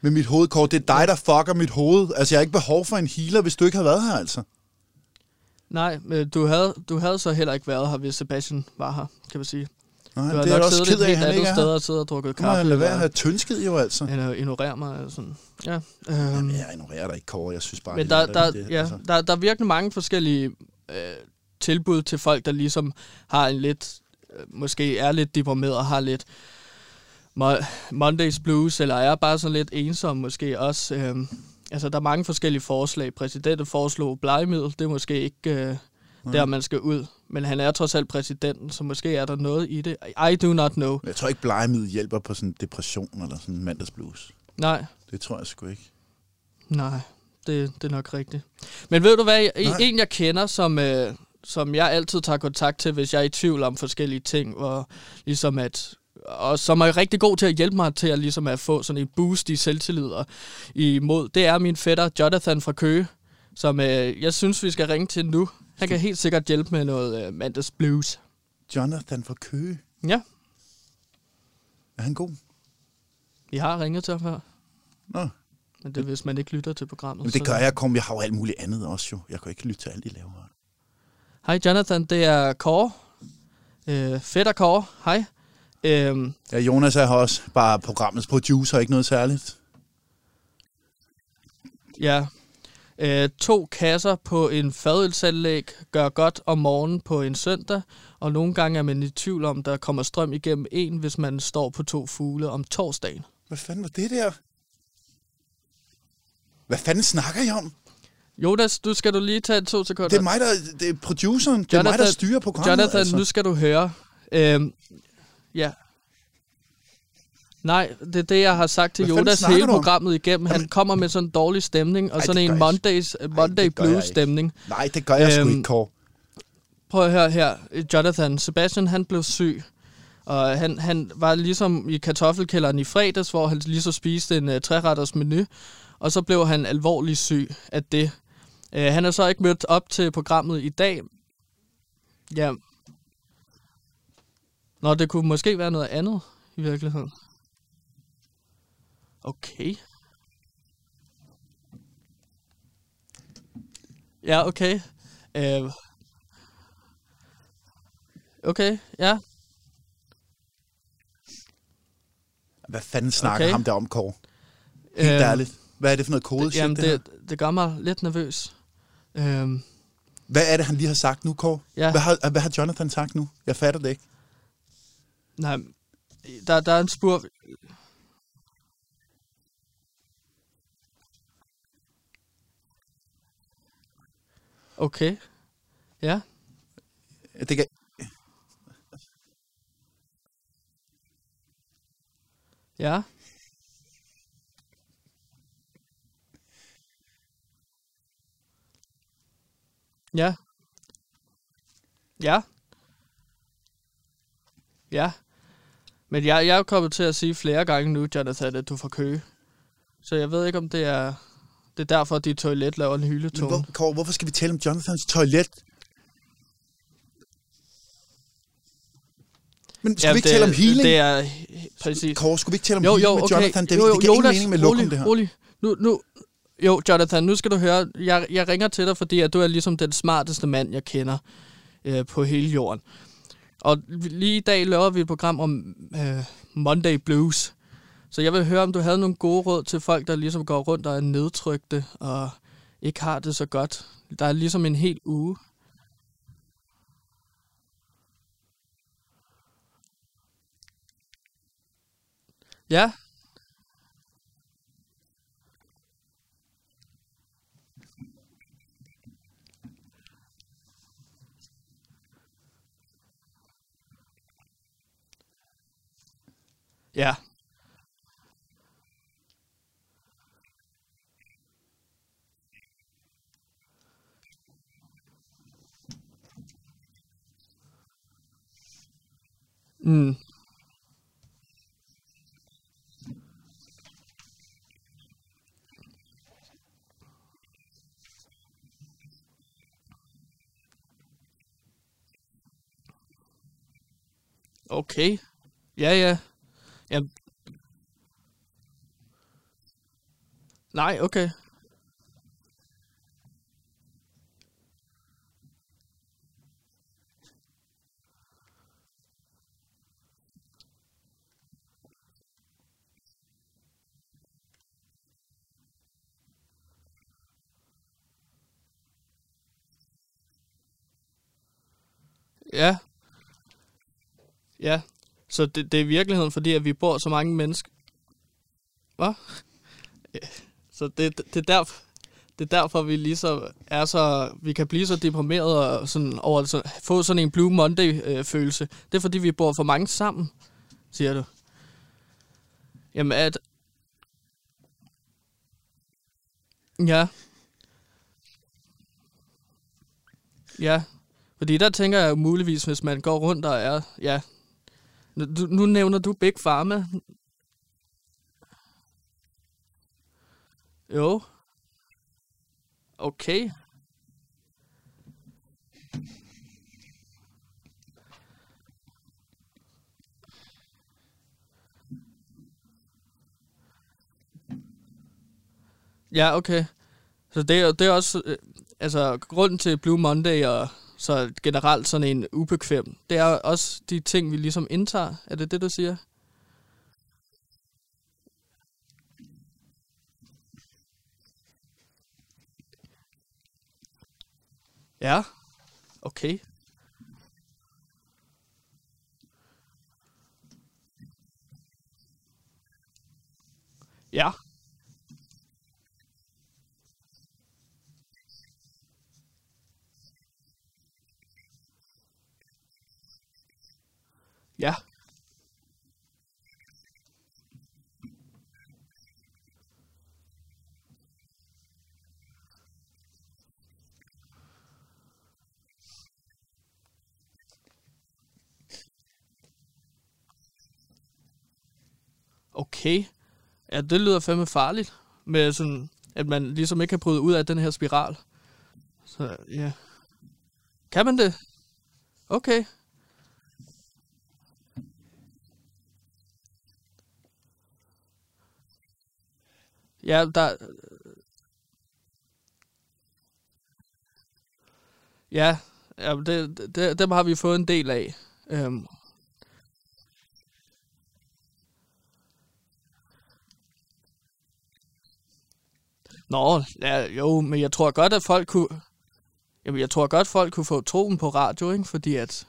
Med mit hovedkort, det er dig, der fucker mit hoved. Altså, jeg har ikke behov for en healer, hvis du ikke har været her, altså. Nej, men du havde, du havde så heller ikke været her, hvis Sebastian var her, kan man sige. Nej, Du har det er nok også ked af, han ikke andet er sted og siddet og drukket kaffe. lade være at have tyndskid jo, altså. eller ignorere mig. Sådan. Ja, øhm, Jamen, jeg ignorerer dig ikke, Kåre. Jeg synes bare, men der, er der, det, ja, altså. der, der er virkelig mange forskellige øh, tilbud til folk, der ligesom har en lidt, øh, måske er lidt deprimeret og har lidt Mo- Mondays Blues, eller er bare sådan lidt ensom måske også. Øh, altså, der er mange forskellige forslag. Præsidenten foreslog blegemiddel, det er måske ikke øh, der, man skal ud. Men han er trods alt præsidenten, så måske er der noget i det. I do not know. Jeg tror ikke, blegemiddel hjælper på sådan depression eller sådan mandagsblues. Nej, Det tror jeg sgu ikke. Nej, det, det er nok rigtigt. Men ved du hvad. Nej. en jeg kender, som, øh, som jeg altid tager kontakt til, hvis jeg er i tvivl om forskellige ting, og ligesom at og som er rigtig god til at hjælpe mig til at, ligesom at få sådan en boost i selvtillid og imod, det er min fætter Jonathan fra Køge, som øh, jeg synes, vi skal ringe til nu. Han kan helt sikkert hjælpe med noget øh, mandags blues. Jonathan fra Køge. Ja, Er han god? vi har ringet til ham før, Nå, men det er, hvis man ikke lytter til programmet. men det gør jeg. Kom, jeg har jo alt muligt andet også jo. Jeg kan ikke lytte til alt, de laver. Hej Jonathan, det er Kåre. Øh, fætter Kåre, hej. Øhm, Ja, Jonas er også bare programmets producer, ikke noget særligt. ja, øh, to kasser på en fadølsanlæg gør godt om morgenen på en søndag, og nogle gange er man i tvivl om, der kommer strøm igennem en, hvis man står på to fugle om torsdagen. Hvad fanden var det der? Hvad fanden snakker I om? Jonas, du skal du lige tage to sekunder. Det er mig, der, det er produceren. Det er mig, der styrer programmet. Jonathan, altså. nu skal du høre. Øhm, ja. Nej, det er det, jeg har sagt til Hvad Jonas hele programmet igennem. Han Jamen- kommer med sådan en dårlig stemning, og Ej, sådan en gør jeg Mondays, Monday Blues stemning. Nej, det gør jeg sgu Øhm, ikke, Kåre. Prøv at høre her. Jonathan, Sebastian, han blev syg. Og han, han var ligesom i kartoffelkælderen i fredags, hvor han lige så spiste en uh, træretters menu. Og så blev han alvorligt syg af det. Uh, han er så ikke mødt op til programmet i dag. Ja. Nå, det kunne måske være noget andet i virkeligheden. Okay. Ja, okay. Uh, okay, ja. Hvad fanden snakker okay. ham der om, Kåre? Helt Øhm, ærligt. Hvad er det for noget kode Jamen, det, det, det gør mig lidt nervøs. Øhm, Hvad er det, han lige har sagt nu, Kåre? Ja. Hvad, har, hvad har Jonathan sagt nu? Jeg fatter det ikke. Nej, der, der er en spur... Okay. Ja. Det kan... Ja. Ja. Ja. Ja. Men jeg, jeg er kommet til at sige flere gange nu, Jonathan, at du får køge. Så jeg ved ikke, om det er, det er derfor, at dit toilet laver en hyletone. Men hvor, Kåre, hvorfor skal vi tale om Jonathans toilet? Men skal ja, vi ikke det, tale om healing? Det er præcis. Kåre, skulle vi ikke tale om jo, healing jo, okay. Jonathan? Det, jo, jo, det giver Jonas, ingen mening med rolig, lokum, det her. Rolig. Nu, nu, jo, Jonathan, nu skal du høre. Jeg, jeg ringer til dig, fordi at du er ligesom den smarteste mand, jeg kender øh, på hele jorden. Og lige i dag laver vi et program om øh, Monday Blues. Så jeg vil høre, om du havde nogle gode råd til folk, der ligesom går rundt og er nedtrykte og ikke har det så godt. Der er ligesom en hel uge. Ja, ja. Mm. Okay. Ja, ja. Jamen. Nej, okay. Ja. Ja. Så det, det er i virkeligheden, fordi at vi bor så mange mennesker. Hvad? Så det, det, er derfor, det er derfor, vi lige så er så, vi kan blive så deprimeret og sådan over så, få sådan en Blue Monday-følelse. Øh, det er fordi, vi bor for mange sammen, siger du. Jamen, at... Ja. Ja. Fordi der tænker jeg jo muligvis, hvis man går rundt og er... Ja. Nu, nu nævner du Big Pharma. Jo. Okay. Ja, okay. Så det, er- det er også... øh, Altså, grunden til Blue Monday og så generelt sådan en ubekvem, det er også de ting, vi ligesom indtager. Er det det, du siger? Ja. Okay. Ja. Ja. Okay. Ja, det lyder fandme farligt. Med sådan, at man ligesom ikke kan bryde ud af den her spiral. Så ja. Kan man det? Okay. Ja, der... Ja, ja det, det, dem har vi fået en del af. Øhm, Nå, ja, jo, men jeg tror godt, at folk kunne... Jamen, jeg tror godt, folk kunne få troen på radio, ikke? Fordi at,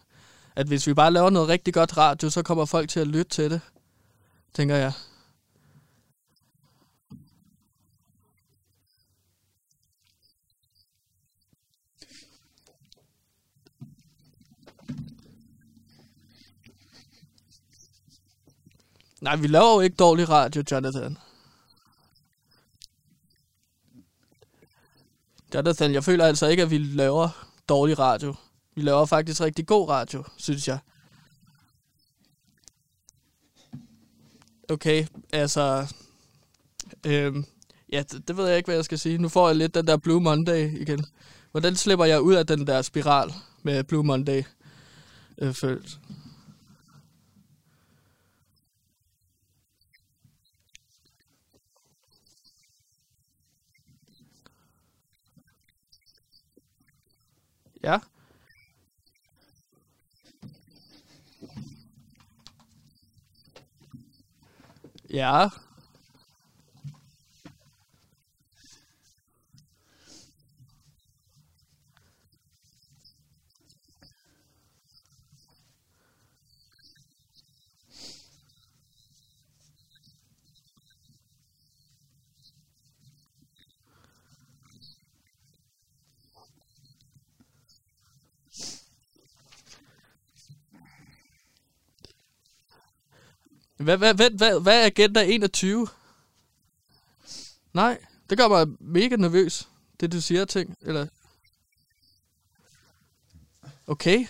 at hvis vi bare laver noget rigtig godt radio, så kommer folk til at lytte til det, tænker jeg. Nej, vi laver jo ikke dårlig radio, Jonathan. Jonathan, jeg føler altså ikke, at vi laver dårlig radio. Vi laver faktisk rigtig god radio, synes jeg. Okay, altså... Øhm, ja, det, det ved jeg ikke, hvad jeg skal sige. Nu får jeg lidt den der Blue Monday igen. Hvordan slipper jeg ud af den der spiral med Blue Monday? Øh, følelse? Ja. Ja. Hvad, hvad, hvad, hvad, hvad er Agenda 21? Nej, det gør mig mega nervøs, det du siger ting, eller... Okay.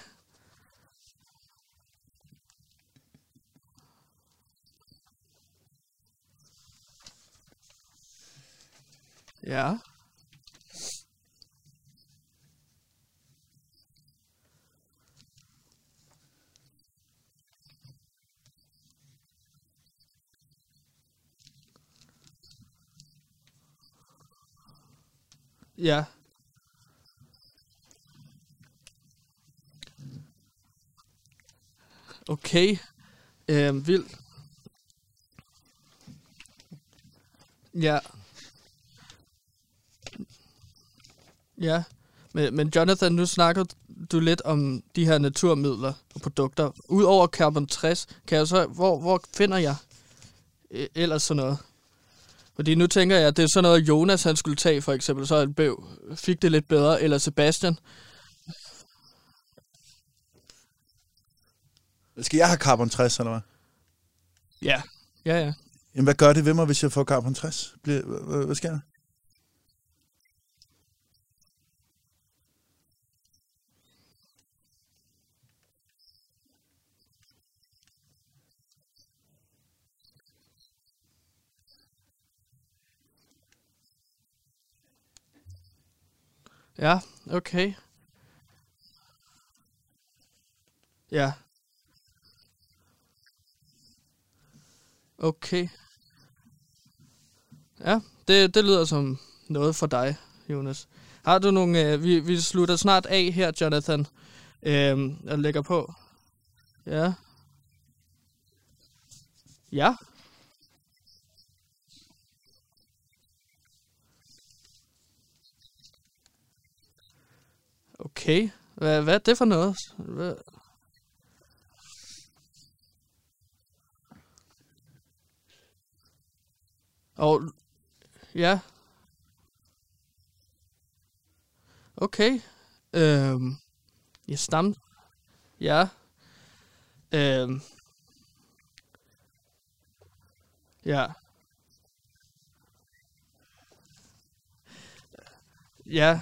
Ja. Ja. Okay. Øhm, vildt. Ja. Ja. Men, men Jonathan, nu snakker du lidt om de her naturmidler og produkter. Udover carbon 60, kan jeg så, hvor, hvor finder jeg øh, ellers sådan noget? Fordi nu tænker jeg, at det er sådan noget, Jonas han skulle tage, for eksempel, så et bøv fik det lidt bedre, eller Sebastian. Skal jeg have carbon 60, eller hvad? Ja. Ja, ja. Jamen, hvad gør det ved mig, hvis jeg får carbon 60? Bliver, hvad, hvad sker der? Ja, okay. Ja. Okay. Ja, det, det lyder som noget for dig, Jonas. Har du nogle... Øh, vi, vi slutter snart af her, Jonathan. Øh, og lægger på. Ja. Ja. Okay. Hvad, hvad er det for noget? Hvad? Og ja. Okay. Øhm. Jeg stam. Ja. Øhm. Ja. Ja.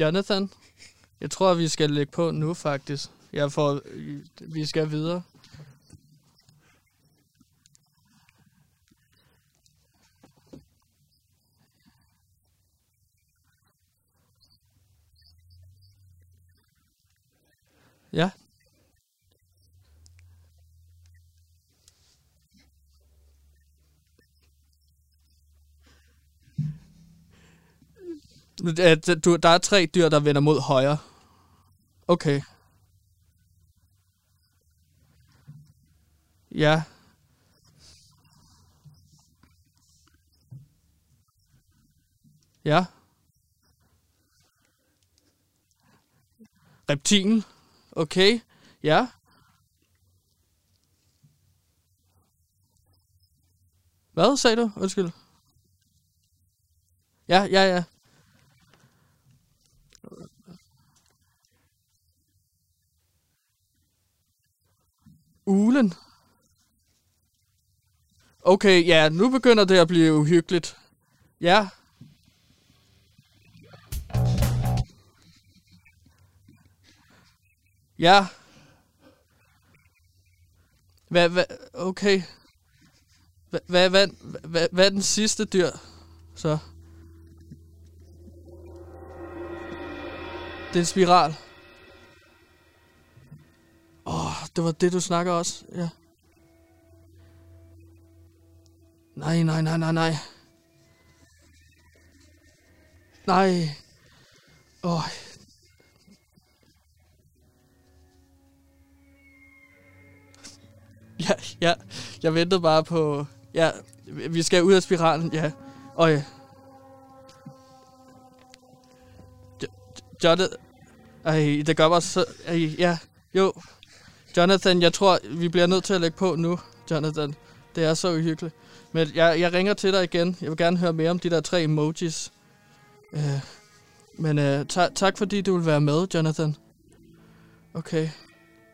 Jonathan, jeg tror, vi skal lægge på nu, faktisk. Jeg får, øh, vi skal videre. Ja. At du, der er tre dyr, der vender mod højre. Okay. Ja. Ja. Reptilen. Okay. Ja. Hvad sagde du? Undskyld. Ja, ja, ja. Ulen. Okay, ja, nu begynder det at blive uhyggeligt. Ja. Ja. Hvad, hvad, okay. Hvad, hvad, hvad, hvad, hvad er den sidste dyr, så? Det er en spiral. Åh, oh, det var det, du snakker også. Ja. Nej, nej, nej, nej, nej. Nej. Åh. Ja, ja, jeg ventede bare på... Ja, vi skal ud af spiralen, ja. Og ja. Jonathan... Ej, det gør mig så... Ej, ja, jo. Jonathan, jeg tror, vi bliver nødt til at lægge på nu, Jonathan. Det er så uhyggeligt. Men jeg, jeg ringer til dig igen. Jeg vil gerne høre mere om de der tre emojis. Uh, men uh, ta- tak fordi du vil være med, Jonathan. Okay.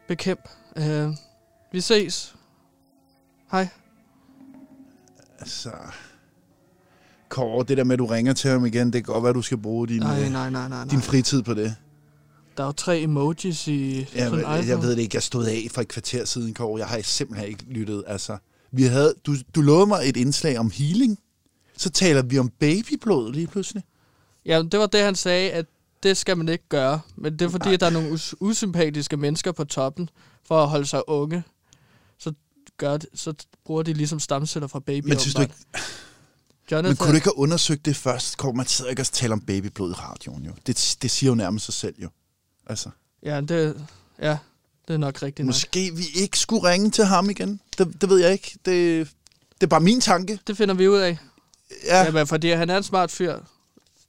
Bekæmp. Uh, vi ses. Hej. Altså... Kåre, det der med, at du ringer til ham igen, det kan godt være, du skal bruge din, Nej, øh, nej, nej, nej, nej. din fritid på det. Der er jo tre emojis i Ja, sådan iPhone. jeg ved det ikke. Jeg stod af for et kvarter siden, Kåre. Jeg har simpelthen ikke lyttet. Altså, vi havde, du, du lovede mig et indslag om healing. Så taler vi om babyblod lige pludselig. Ja, det var det, han sagde, at det skal man ikke gøre. Men det er fordi, at der er nogle us- usympatiske mennesker på toppen, for at holde sig unge. Så, gør det, så bruger de ligesom stamceller fra baby. Men synes du ikke, Jonathan, men kunne du ikke have undersøgt det først? Kåre, man sidder ikke og taler om babyblod i radioen, jo. Det, det siger jo nærmest sig selv, jo. Altså, Ja, det, ja, det er nok rigtigt nok. måske vi ikke skulle ringe til ham igen. Det, det ved jeg ikke. Det, det er bare min tanke. Det finder vi ud af. Ja, Ja. Jamen, fordi han er en smart fyr.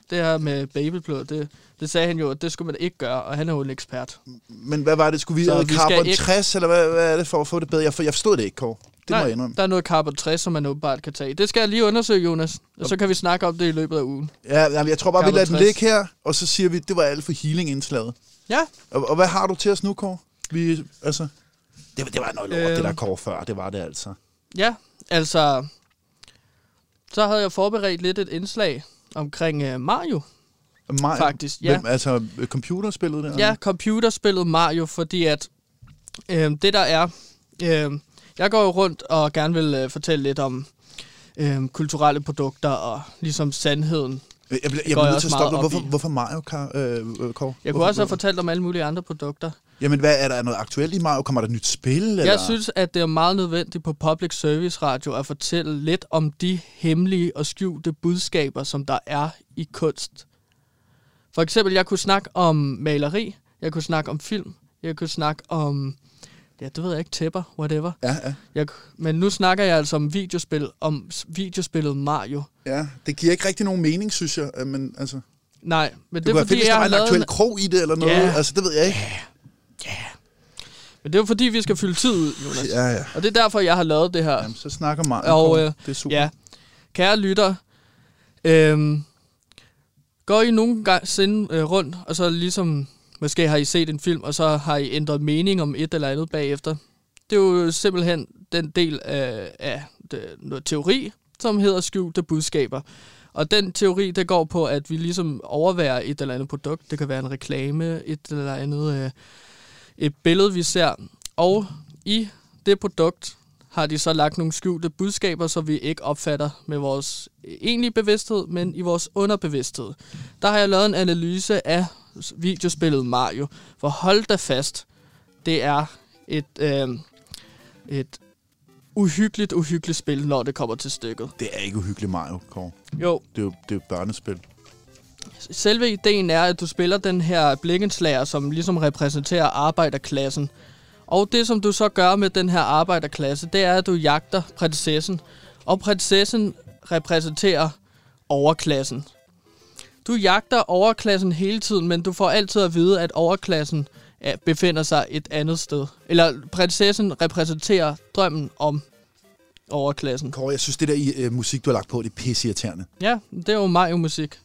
Det her med babyblod, det, det sagde han jo, at det skulle man ikke gøre, og han er jo en ekspert. men hvad var det? Skulle vi have vi carbon ikke- 60, eller hvad, hvad er det for at få det bedre? Jeg, for, jeg forstod det ikke, Kåre. Det må jeg indrømme. der er noget carbon 60, som man åbenbart kan tage. Det skal jeg lige undersøge, Jonas. Og så kan vi snakke om det i løbet af ugen. Ja, jeg tror bare, vi Carbon lader den 60. ligge her, og så siger vi, det var alt for healing-indslaget. Ja, Og, og hvad har du til os nu, Kåre? Vi, altså, det, var- det var noget lort, Øhm. det der Kåre før. Det var det altså. ja, altså... Så havde jeg forberedt lidt et indslag omkring uh, Mario, Mario, faktisk. Ja, Hvem, altså, øh, computerspillet der? ja computerspillet Mario, fordi at øh, det der er... Øh, jeg går jo rundt og gerne vil øh, fortælle lidt om øh, kulturelle produkter og ligesom sandheden Jeg, jeg, jeg, bliver nødt til at stoppe dig. Hvorfor, hvorfor Mario, Kar, øh, øh, Kåre? Jeg kunne hvorfor, også have fortalt om alle mulige andre produkter. Jamen, hvad, er der noget aktuelt i Mario? Kommer der et nyt spil? Eller? Jeg synes, at det er meget nødvendigt på public service radio at fortælle lidt om de hemmelige og skjulte budskaber, som der er i kunst. For eksempel, jeg kunne snakke om maleri, jeg kunne snakke om film, jeg kunne snakke om, ja, det ved jeg ikke, tæpper, whatever. Ja, ja, Jeg, men nu snakker jeg altså om videospil, om videospillet Mario. ja. Det giver ikke rigtig nogen mening, synes jeg. øh, Men altså, Nej, men det det er fordi, jeg har en aktuel en, krog i det, eller noget. Ja. Altså, det ved jeg ikke. men det er jo fordi, vi skal fylde tid ud, Jonas. Ja, ja. Og det er derfor, jeg har lavet det her. Jamen, så snakker Mario. Og, øh, det er super. Ja, kære lytter, øhm, går I nogle gange sinde øh, rundt, og så ligesom, måske har I set en film, og så har I ændret mening om et eller andet bagefter. Det er jo simpelthen den del af, af det, noget teori, som hedder skjulte budskaber. Og den teori, der går på, at vi ligesom overværer et eller andet produkt. Det kan være en reklame, et eller andet øh, et billede, vi ser. Og i det produkt har de så lagt nogle skjulte budskaber, som vi ikke opfatter med vores egentlige bevidsthed, men i vores underbevidsthed. Der har jeg lavet en analyse af videospillet Mario. For hold da fast, det er et, øh, et uhyggeligt, uhyggeligt spil, når det kommer til stykket. Det er ikke uhyggeligt, Mario, Kåre. Jo, Det er jo, det er børnespil. selve ideen er, at du spiller den her blikkenslager, som ligesom repræsenterer arbejderklassen. Og det, som du så gør med den her arbejderklasse, det er, at du jagter prinsessen. Og prinsessen repræsenterer overklassen. Du jagter overklassen hele tiden, men du får altid at vide, at overklassen er- befinder sig et andet sted. Eller prinsessen repræsenterer drømmen om overklassen. Kåre, jeg synes, det der i, øh, musik, du har lagt på, det er pisseirriterende. Ja, det er jo Mario-musik.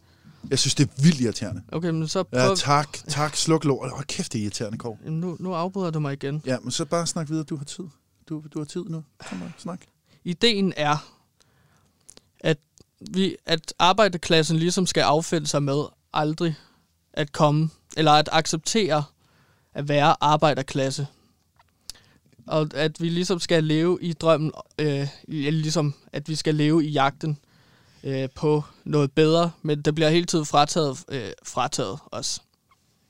Jeg synes, det er vildt irriterende. Okay, men så Ja, prøv... tak, tak, sluk lort. Hold kæft, det er irriterende, Kåre. Jamen, Nu, nu afbryder du mig igen. Ja, men så bare snak videre, du har tid. Du, du har tid nu. Kom bare, snak. Ideen er, vi, at arbejderklassen ligesom skal affinde sig med aldrig at komme, eller at acceptere at være arbejderklasse. Og at vi ligesom skal leve i drømmen, øh, ligesom at vi skal leve i jagten øh, på noget bedre, men det bliver hele tiden frataget, øh, frataget os.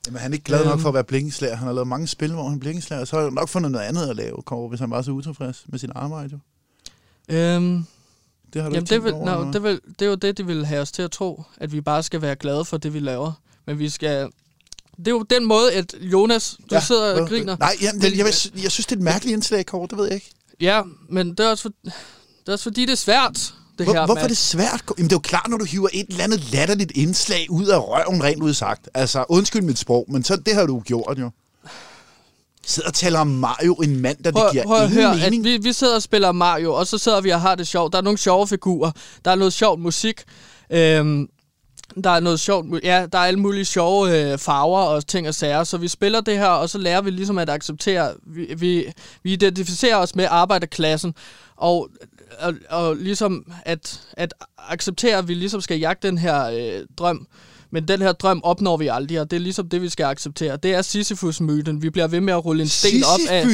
Jamen, han er ikke glad nok Øhm. for at være blikkenslager. Han har lavet mange spil, hvor han er blikkenslager. Så har han nok fundet noget andet at lave, Kåre, hvis han var så utilfreds med sit arbejde. Jo. Øhm, Det har du Jamen, ikke det, vil, over, no, det, vil, det er jo det, de vil have os til at tro, at vi bare skal være glade for det, vi laver. Men vi skal... Det er jo den måde, at Jonas, du ja, sidder og griner. Nej, jeg, jeg, jeg, jeg, jeg synes, det er et mærkeligt indslag, Kåre. Det ved jeg ikke. Ja, men det er også, for, det er også fordi, det er svært, det Hvor, her. hvorfor er det svært? Jamen, det er jo klart, når du hiver et eller andet latterligt indslag ud af røven, rent ud sagt. Altså, undskyld mit sprog, men så, det har du gjort jo. Sidder og taler om Mario en mandag, det Prøv, giver prøv at ingen høre, mening. at vi, vi sidder og spiller Mario, og så sidder vi og har det sjovt. Der er nogle sjove figurer, der er noget sjovt musik, øhm, der er noget sjovt, ja, der er alle mulige sjove øh, farver og ting og sager, så vi spiller det her, og så lærer vi ligesom at acceptere, vi, vi, vi identificerer os med arbejderklassen, og, og, og ligesom at, at acceptere, at vi ligesom skal jagte den her øh, drøm, men den her drøm opnår vi aldrig, og det er ligesom det, vi skal acceptere. Det er Sisyphus-myten. Vi bliver ved med at rulle en sten op af...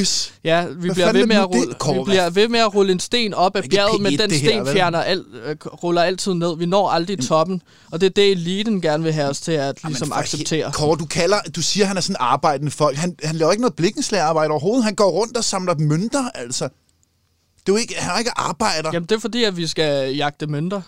Ja, vi Hvad bliver, ved med at rulle, vi bliver ved med at rulle en sten op af bjerget, men P1 den her, sten vel? fjerner alt, øh, ruller altid ned. Vi når aldrig toppen, og det er det, eliten gerne vil have os til at Jamen, ligesom for acceptere. Kåre, du, kalder, du siger, at han er sådan arbejdende folk. Han, han laver ikke noget blikkenslagarbejde overhovedet. Han går rundt og samler mønter, altså. Det er jo ikke, han er ikke arbejder. Jamen, det er fordi, at vi skal jagte mønter.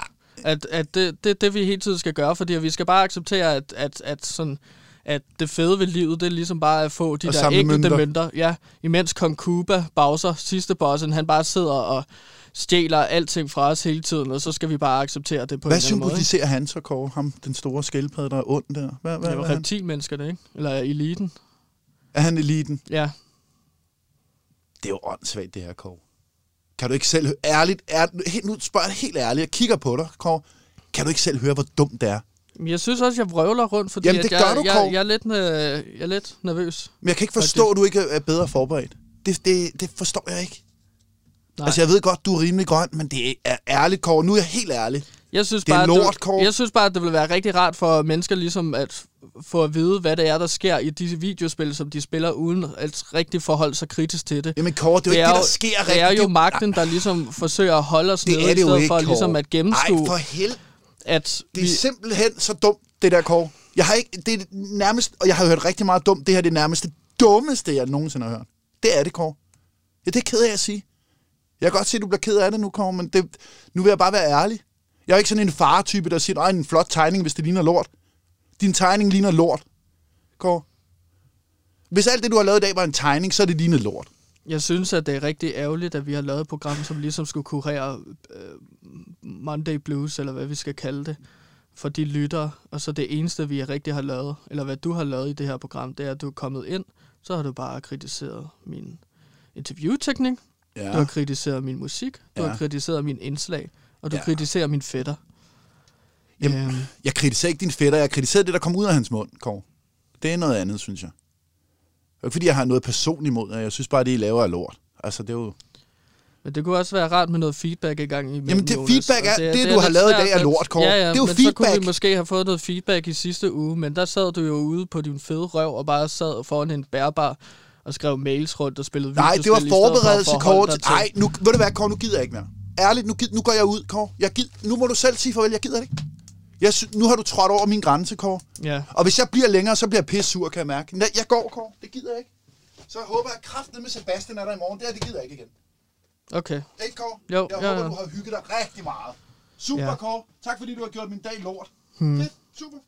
At, at det, det det, vi hele tiden skal gøre, fordi vi skal bare acceptere, at, at, at, sådan, at det fede ved livet, det er ligesom bare at få de At der enkelte mønter. mønter. Ja, imens Kong Kuba, Bowser, sidste bossen, han bare sidder og stjæler alting fra os hele tiden, og så skal vi bare acceptere det på Hvad en eller anden måde. ikke? symboliserer han så, Kåre? Ham, den store skildpadde, der er ond der. Hvad, hvad, Det hvad, var reptilmenneskerne, ikke? Eller eliten. er han eliten? Ja. Det er jo åndssvagt, det her, Kåre. Kan du ikke selv ærligt, er, helt, nu spørger jeg helt ærligt, jeg kigger på dig, Kåre. Kan du ikke selv høre, hvor dumt det er? Jeg synes også, jeg vrøvler rundt, fordi Jamen, det at gør jeg, du, jeg, jeg, er lidt, øh, jeg er lidt nervøs. Men jeg kan ikke forstå, at du ikke er bedre forberedt. Det, det, det forstår jeg ikke. Nej. Altså, jeg ved godt, du er rimelig grøn, men det er ærligt, Kåre. Nu er jeg helt ærlig. Jeg synes Det er bare, lort, det, jeg synes bare, at det ville være rigtig rart for mennesker ligesom at få at vide, hvad det er, der sker i disse videospil, som de spiller, uden at rigtig forholde sig kritisk til det. Jamen, Kåre, det er jo ikke det, der sker Det er rigtigt. jo magten, der ligesom forsøger at holde os det nede, er i det stedet ikke, for Kåre. ligesom at gennemskue, Ej, for helvede. at Det vi, er simpelthen så dumt, det der, Kåre. Jeg har ikke, det er nærmest, og jeg har hørt rigtig meget dumt, det her er det nærmest det dummeste, jeg nogensinde har hørt. Det er det, Kåre. Ja, det er ked af at sige. Jeg kan godt se, at du bliver ked af det nu, Kåre, men det, nu vil jeg bare være ærlig. Jeg er ikke sådan en fartype, der siger, at en flot tegning, hvis det ligner lort. Din tegning ligner lort, Kåre. Hvis alt det, du har lavet i dag, var en tegning, så er det lignet lort. jeg synes, at det er rigtig ærgerligt, at vi har lavet et program, som ligesom skulle kurere øh, Monday Blues, eller hvad vi skal kalde det, for de lyttere. Og så det eneste, vi rigtig har lavet, eller hvad du har lavet i det her program, det er, at du er kommet ind, så har du bare kritiseret min interviewteknik, Ja. Du har kritiseret min musik, du Ja. har kritiseret min indslag, og du Ja. kritiserer min fætter. Jamen, Øhm, Jeg kritiserer ikke din fætter, jeg kritiserer det, der kom ud af hans mund, Kåre. Det er noget andet, synes jeg. Det er ikke, fordi jeg har noget personligt imod jer. Jeg synes bare, det, I laver er lort. Altså, det er jo... men det kunne også være rart med noget feedback i gang imellem, Jamen, det Jonas, feedback og er- det, du har lidt lavet i dag, er lort, Kåre. Ja, ja, Det er jo men så kunne feedback. vi måske have fået noget feedback i sidste uge, men der sad du jo ude på din fede røv og bare sad foran en bærbar og skrev mails rundt og spillede Nej, det var i forberedelse, Kåre. Nej, nu, ved du hvad, Kåre, nu gider jeg ikke mere. Ærligt, nu, nu går jeg ud, Kåre. Jeg gid, nu må du selv sige farvel, jeg gider det ikke. Jeg, sy- nu har du trådt over min grænse, Kåre. Ja, Og hvis jeg bliver længere, så bliver jeg pisse sur, kan jeg mærke. Nej, jeg går, Kåre. Det gider jeg ikke. Så jeg håber, at kraften med Sebastian er der i morgen. Det her, det gider jeg ikke igen. okay. Ikke, Kåre? Jo, jeg ja, håber, ja. du har hygget dig rigtig meget. Super, Ja. Kåre. Tak fordi du har gjort min dag lort. Hmm. Fedt. Super.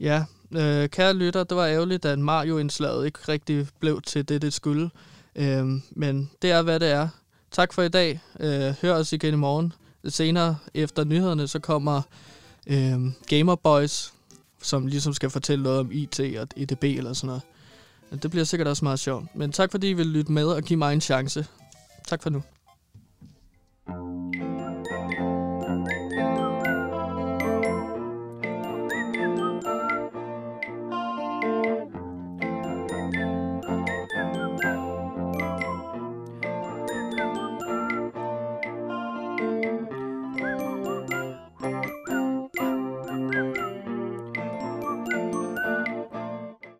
Ja, øh, kære lytter, det var ærgerligt, at Mario-indslaget ikke rigtig blev til det, det skulle. Øhm, men det er, hvad det er. Tak for i dag. Øh, hør os igen i morgen. Senere efter nyhederne, så kommer øh, Gamer Boys, som ligesom skal fortælle noget om IT og EDB eller sådan noget. Det bliver sikkert også meget sjovt. Men tak fordi I vil lytte med og give mig en chance. Tak for nu.